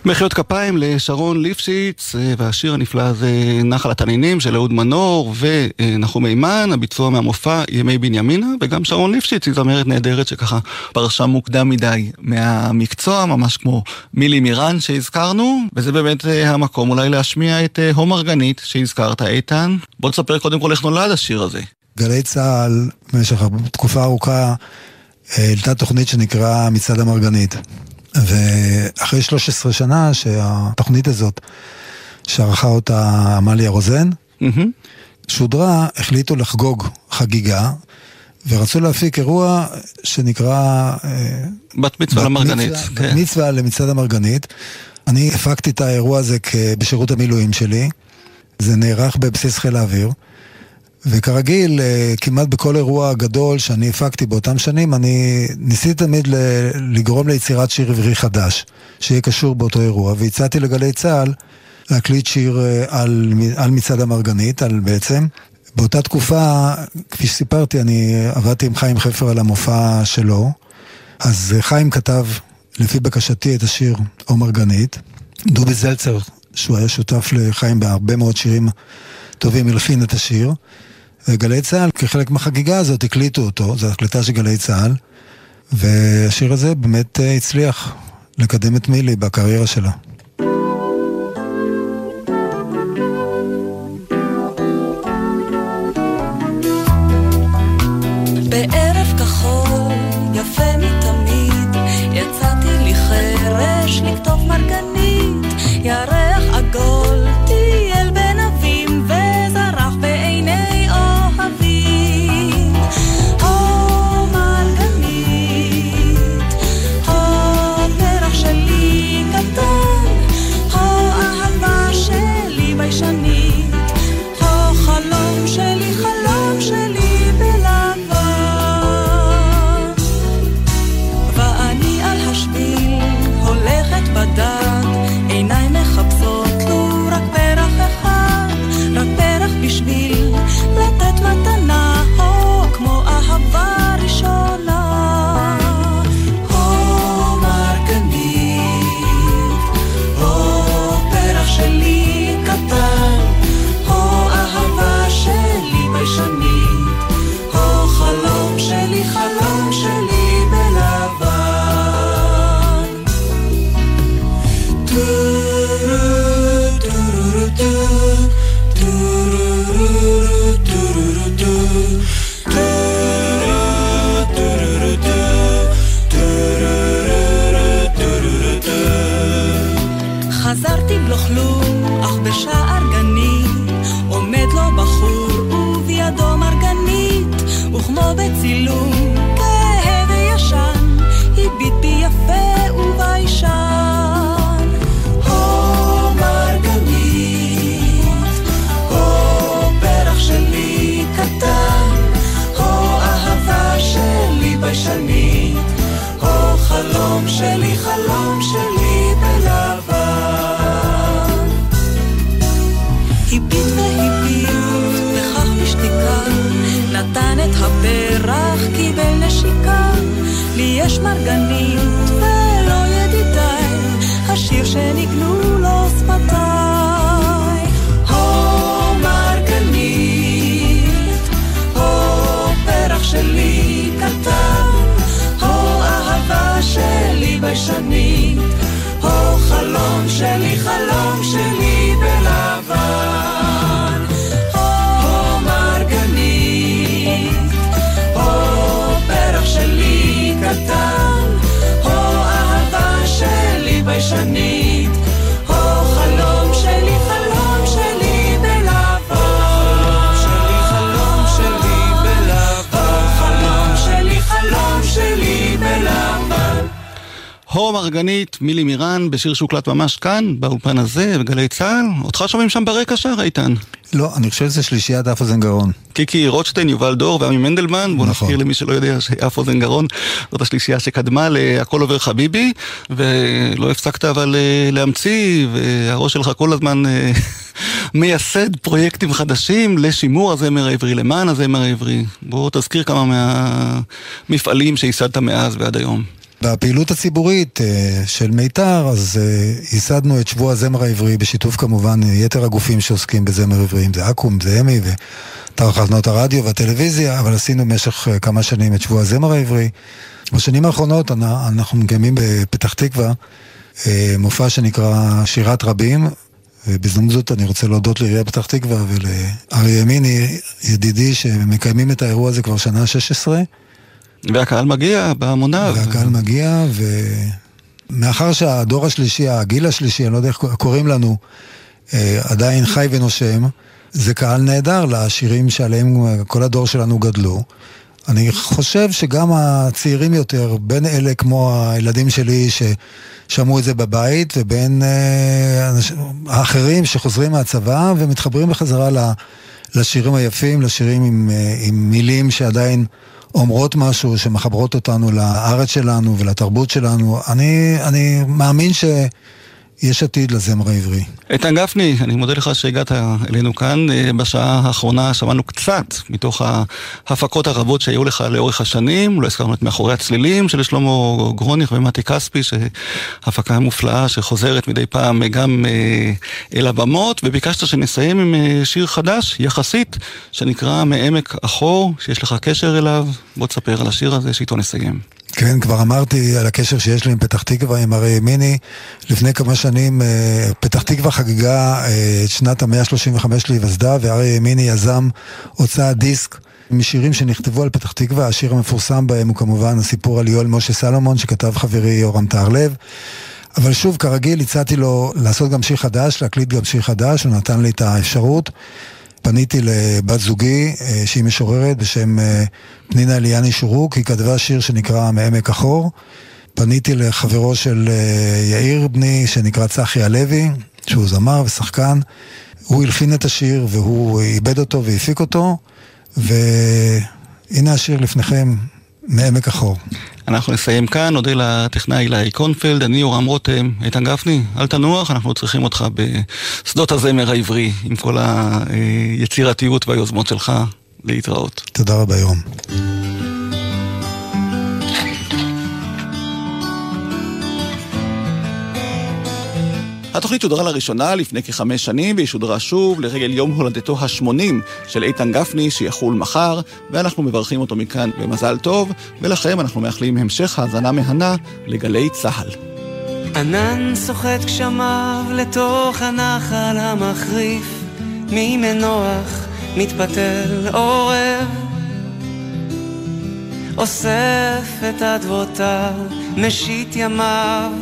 מחיאות כפיים לשרון ליפשיץ, אה, והשיר הנפלא הזה נחל התנינים של אהוד מנור ונחום מימן, הביצוע מהמופע ימי בנימינה, וגם שרון ליפשיץ היא זמרת נהדרת שככה פרשה מוקדם מדי מהמקצוע, ממש כמו מילי מירן שהזכרנו, וזה באמת אה, המקום אולי להשמיע את אה, הום ארגנית שהזכרת איתן. בוא תספר קודם כל איך נולד השיר הזה. גלי צה"ל במשך תקופה ארוכה העלתה תוכנית שנקרא מצעד המרגנית. ואחרי 13 שנה שהתוכנית הזאת, שערכה אותה עמליה רוזן, שודרה, החליטו לחגוג חגיגה, ורצו להפיק אירוע שנקרא... אה, בת מצווה למרגנית, מצווה- כן. בת מצווה למצעד המרגנית. אני הפקתי את האירוע הזה בשירות המילואים שלי. זה נערך בבסיס חיל האוויר. וכרגיל, אה, כמעט בכל אירוע גדול שאני הפקתי באותם שנים, אני ניסיתי תמיד לגרום ליצירת שיר עברי חדש, שיהיה קשור באותו אירוע, והצעתי לגלי צה"ל להקליט שיר אה, על, על מצעד המרגנית, על בעצם. באותה תקופה, כפי שסיפרתי, אני עבדתי עם חיים חפר על המופע שלו, אז אה, חיים כתב, לפי בקשתי, את השיר "או מרגנית". דובי זלצר, שהוא היה שותף לחיים בהרבה מאוד שירים טובים, הלחין את השיר. וגלי צה"ל, כחלק מהחגיגה הזאת, הקליטו אותו, זו הקלטה של גלי צה"ל, והשיר הזה באמת אה, הצליח לקדם את מילי בקריירה שלה. בערב יצאתי לי חרש מרגנית, ירח הו מרגנית, מילי מירן, בשיר שהוקלט ממש כאן, באולפן הזה, בגלי צה"ל. אותך שומעים שם ברקע שר, איתן. לא, אני חושב שזה שלישיית אף אוזן גרון. קיקי רוטשטיין, יובל דור ועמי מנדלמן, בואו נכון. נזכיר למי שלא יודע שאף אוזן גרון זאת השלישייה שקדמה ל"הכל עובר חביבי", ולא הפסקת אבל אה, להמציא, והראש שלך כל הזמן אה, [laughs] מייסד פרויקטים חדשים לשימור הזמר העברי, למען הזמר העברי. בוא תזכיר כמה מהמפעלים שייסדת מאז ועד היום. בפעילות הציבורית אה, של מיתר, אז אה, ייסדנו את שבוע הזמר העברי בשיתוף כמובן אה, יתר הגופים שעוסקים בזמר עברי, אם זה אקו"ם, זה אמי ותחנות הרדיו והטלוויזיה, אבל עשינו במשך כמה שנים את שבוע הזמר העברי. בשנים האחרונות אנ- אנחנו מקיימים בפתח תקווה מופע שנקרא שירת רבים, ובהזדמנות זאת אני רוצה להודות לעיריית פתח תקווה ולאריה ימיני, ידידי, שמקיימים את האירוע הזה כבר שנה 16. והקהל מגיע בהמוניו. והקהל מגיע, ומאחר שהדור השלישי, הגיל השלישי, אני לא יודע איך קוראים לנו, אה, עדיין חי ונושם, זה קהל נהדר לשירים שעליהם כל הדור שלנו גדלו. אני חושב שגם הצעירים יותר, בין אלה כמו הילדים שלי ששמעו את זה בבית, ובין אה, אנש- האחרים שחוזרים מהצבא ומתחברים בחזרה לשירים היפים, לשירים עם, אה, עם מילים שעדיין אומרות משהו, שמחברות אותנו לארץ שלנו ולתרבות שלנו. אני, אני מאמין שיש עתיד לזמר העברי. איתן גפני, אני מודה לך שהגעת אלינו כאן. אה, בשעה האחרונה שמענו קצת מתוך ההפקות הרבות שהיו לך לאורך השנים. לא הזכרנו את מאחורי הצלילים של שלמה גרוניך ומתי כספי, שהפקה מופלאה שחוזרת מדי פעם גם אה, אל הבמות, וביקשת שנסיים עם אה, שיר חדש, יחסית, שנקרא מעמק החור, שיש לך קשר אליו. בוא תספר על השיר הזה שאיתו נסיים. כן, כבר אמרתי על הקשר שיש לי עם פתח תקווה, עם אריה ימיני. לפני כמה שנים אה, פתח תקווה חגגה אה, את שנת המאה ה-35 להיווסדה, ואריה ימיני יזם הוצאת דיסק משירים שנכתבו על פתח תקווה. השיר המפורסם בהם הוא כמובן הסיפור על יואל משה סלומון, שכתב חברי יורם טהרלב. אבל שוב, כרגיל, הצעתי לו לעשות גם שיר חדש, להקליט גם שיר חדש, הוא נתן לי את האפשרות. פניתי לבת זוגי, אה, שהיא משוררת בשם אה, פנינה אליאני שורוק, היא כתבה שיר שנקרא מעמק החור. פניתי לחברו של אה, יאיר בני, שנקרא צחי הלוי, שהוא זמר ושחקן. הוא הלחין את השיר והוא איבד אותו והפיק אותו, והנה השיר לפניכם, מעמק החור. אנחנו נסיים כאן, נודה לטכנאי אילי קונפלד, אני יורם רותם, איתן גפני, אל תנוח, אנחנו צריכים אותך בשדות הזמר העברי, עם כל היצירתיות והיוזמות שלך, להתראות. תודה רבה, יורם. התוכנית שודרה לראשונה לפני כחמש שנים, והיא שודרה שוב לרגל יום הולדתו ה-80 של איתן גפני, שיחול מחר, ואנחנו מברכים אותו מכאן במזל טוב, ולכם אנחנו מאחלים המשך האזנה מהנה לגלי צה"ל. ענן סוחט גשמיו לתוך הנחל המחריף, ממנוח מתפתל עורב. אוסף את אדוותיו, משית ימיו,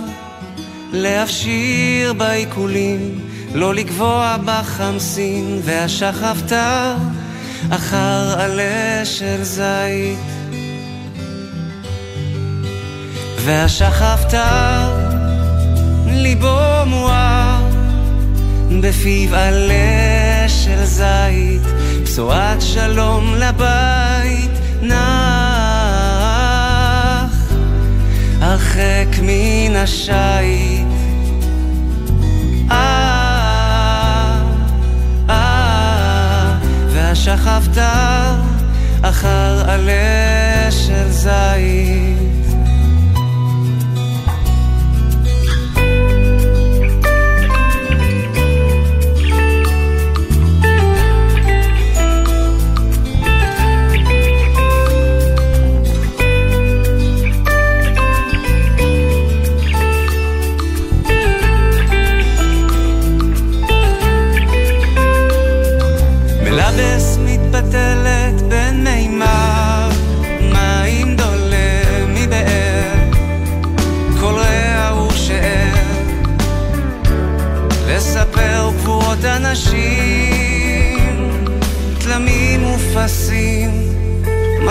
להפשיר בעיקולים, לא לגבוה בחמסין, והשחפתיו אחר עלה של זית. והשחפתיו ליבו מואר, בפיו עלה של זית, בשורת שלום לבית נח, הרחק מן השיט. אה, אה, והשכבת אחר עלה של זית.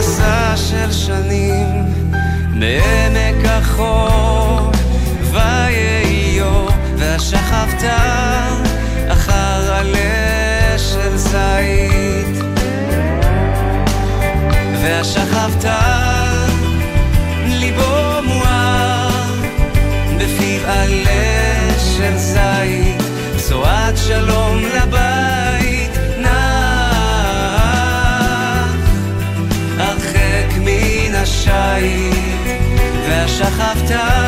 מסע של שנים, בעמק החור, ויהי אור, time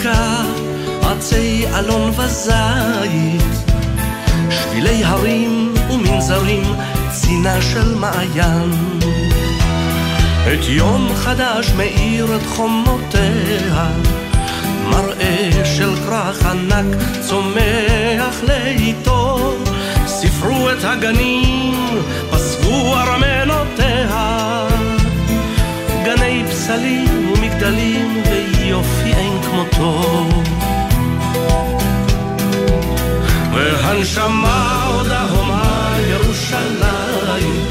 עתיקה עצי אלון וזית. שבילי הרים ומנזרים צינה של מעיין. את יום חדש מאיר את חומותיה מראה של כרך ענק צומח לאיתו. ספרו את הגנים, פסקו ארמנותיה גני פסלים ומגדלים ויופי אין כמותו. והנשמה עוד ההומה ירושלים.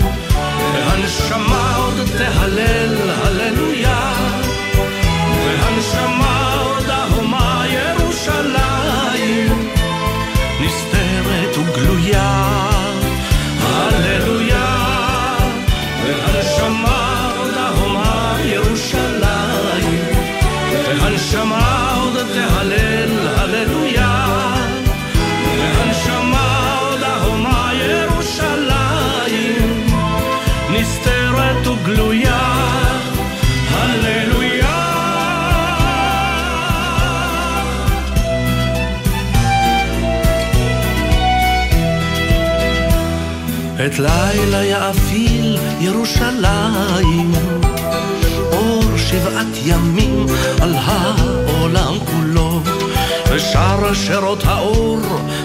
והנשמה עוד תהלל הללויה. והנשמה לילה יאפיל ירושלים. אור שבעת ימים על העולם כולו ושאר שירות האור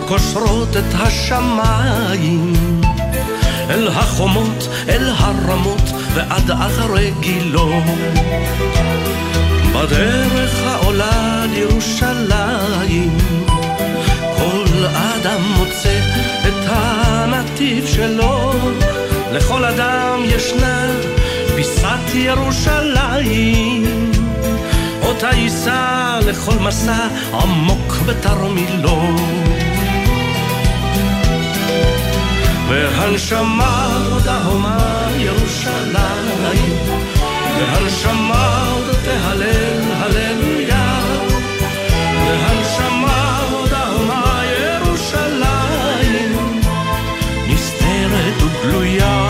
קושרות את השמיים. אל החומות, אל הרמות ועד אחרי גילו. בדרך העולה לירושלים כל אדם מוצא הנתיב שלו. לכל אדם ישנה פיסת ירושלים. אותה יישא לכל מסע עמוק בתרמילו. והנשמה עוד ההומה ירושלים. והנשמה עוד תהלל הללויה. והנשמה Lui a...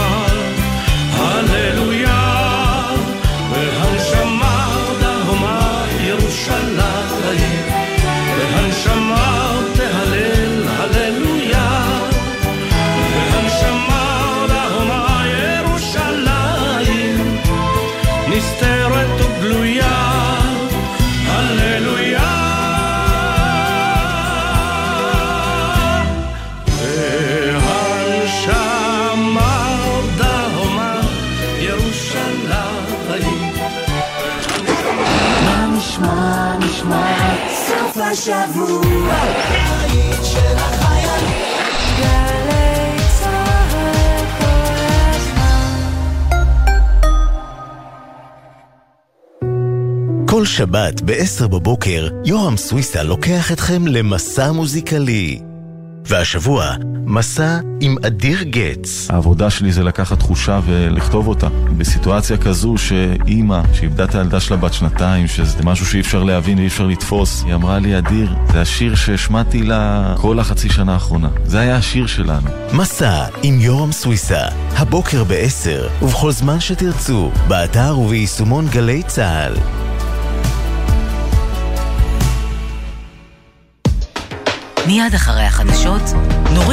כל שבת ב-10 בבוקר, יורם סוויסה לוקח אתכם למסע מוזיקלי. והשבוע, מסע עם אדיר גץ. העבודה שלי זה לקחת תחושה ולכתוב אותה. בסיטואציה כזו שאימא, שאיבדה את הילדה שלה בת שנתיים, שזה משהו שאי אפשר להבין ואי אפשר לתפוס, היא אמרה לי, אדיר, זה השיר שהשמעתי לה כל החצי שנה האחרונה. זה היה השיר שלנו. מסע עם יורם סוויסה, הבוקר ב-10, ובכל זמן שתרצו, באתר וביישומון גלי צה"ל. מיד אחרי החדשות, נורית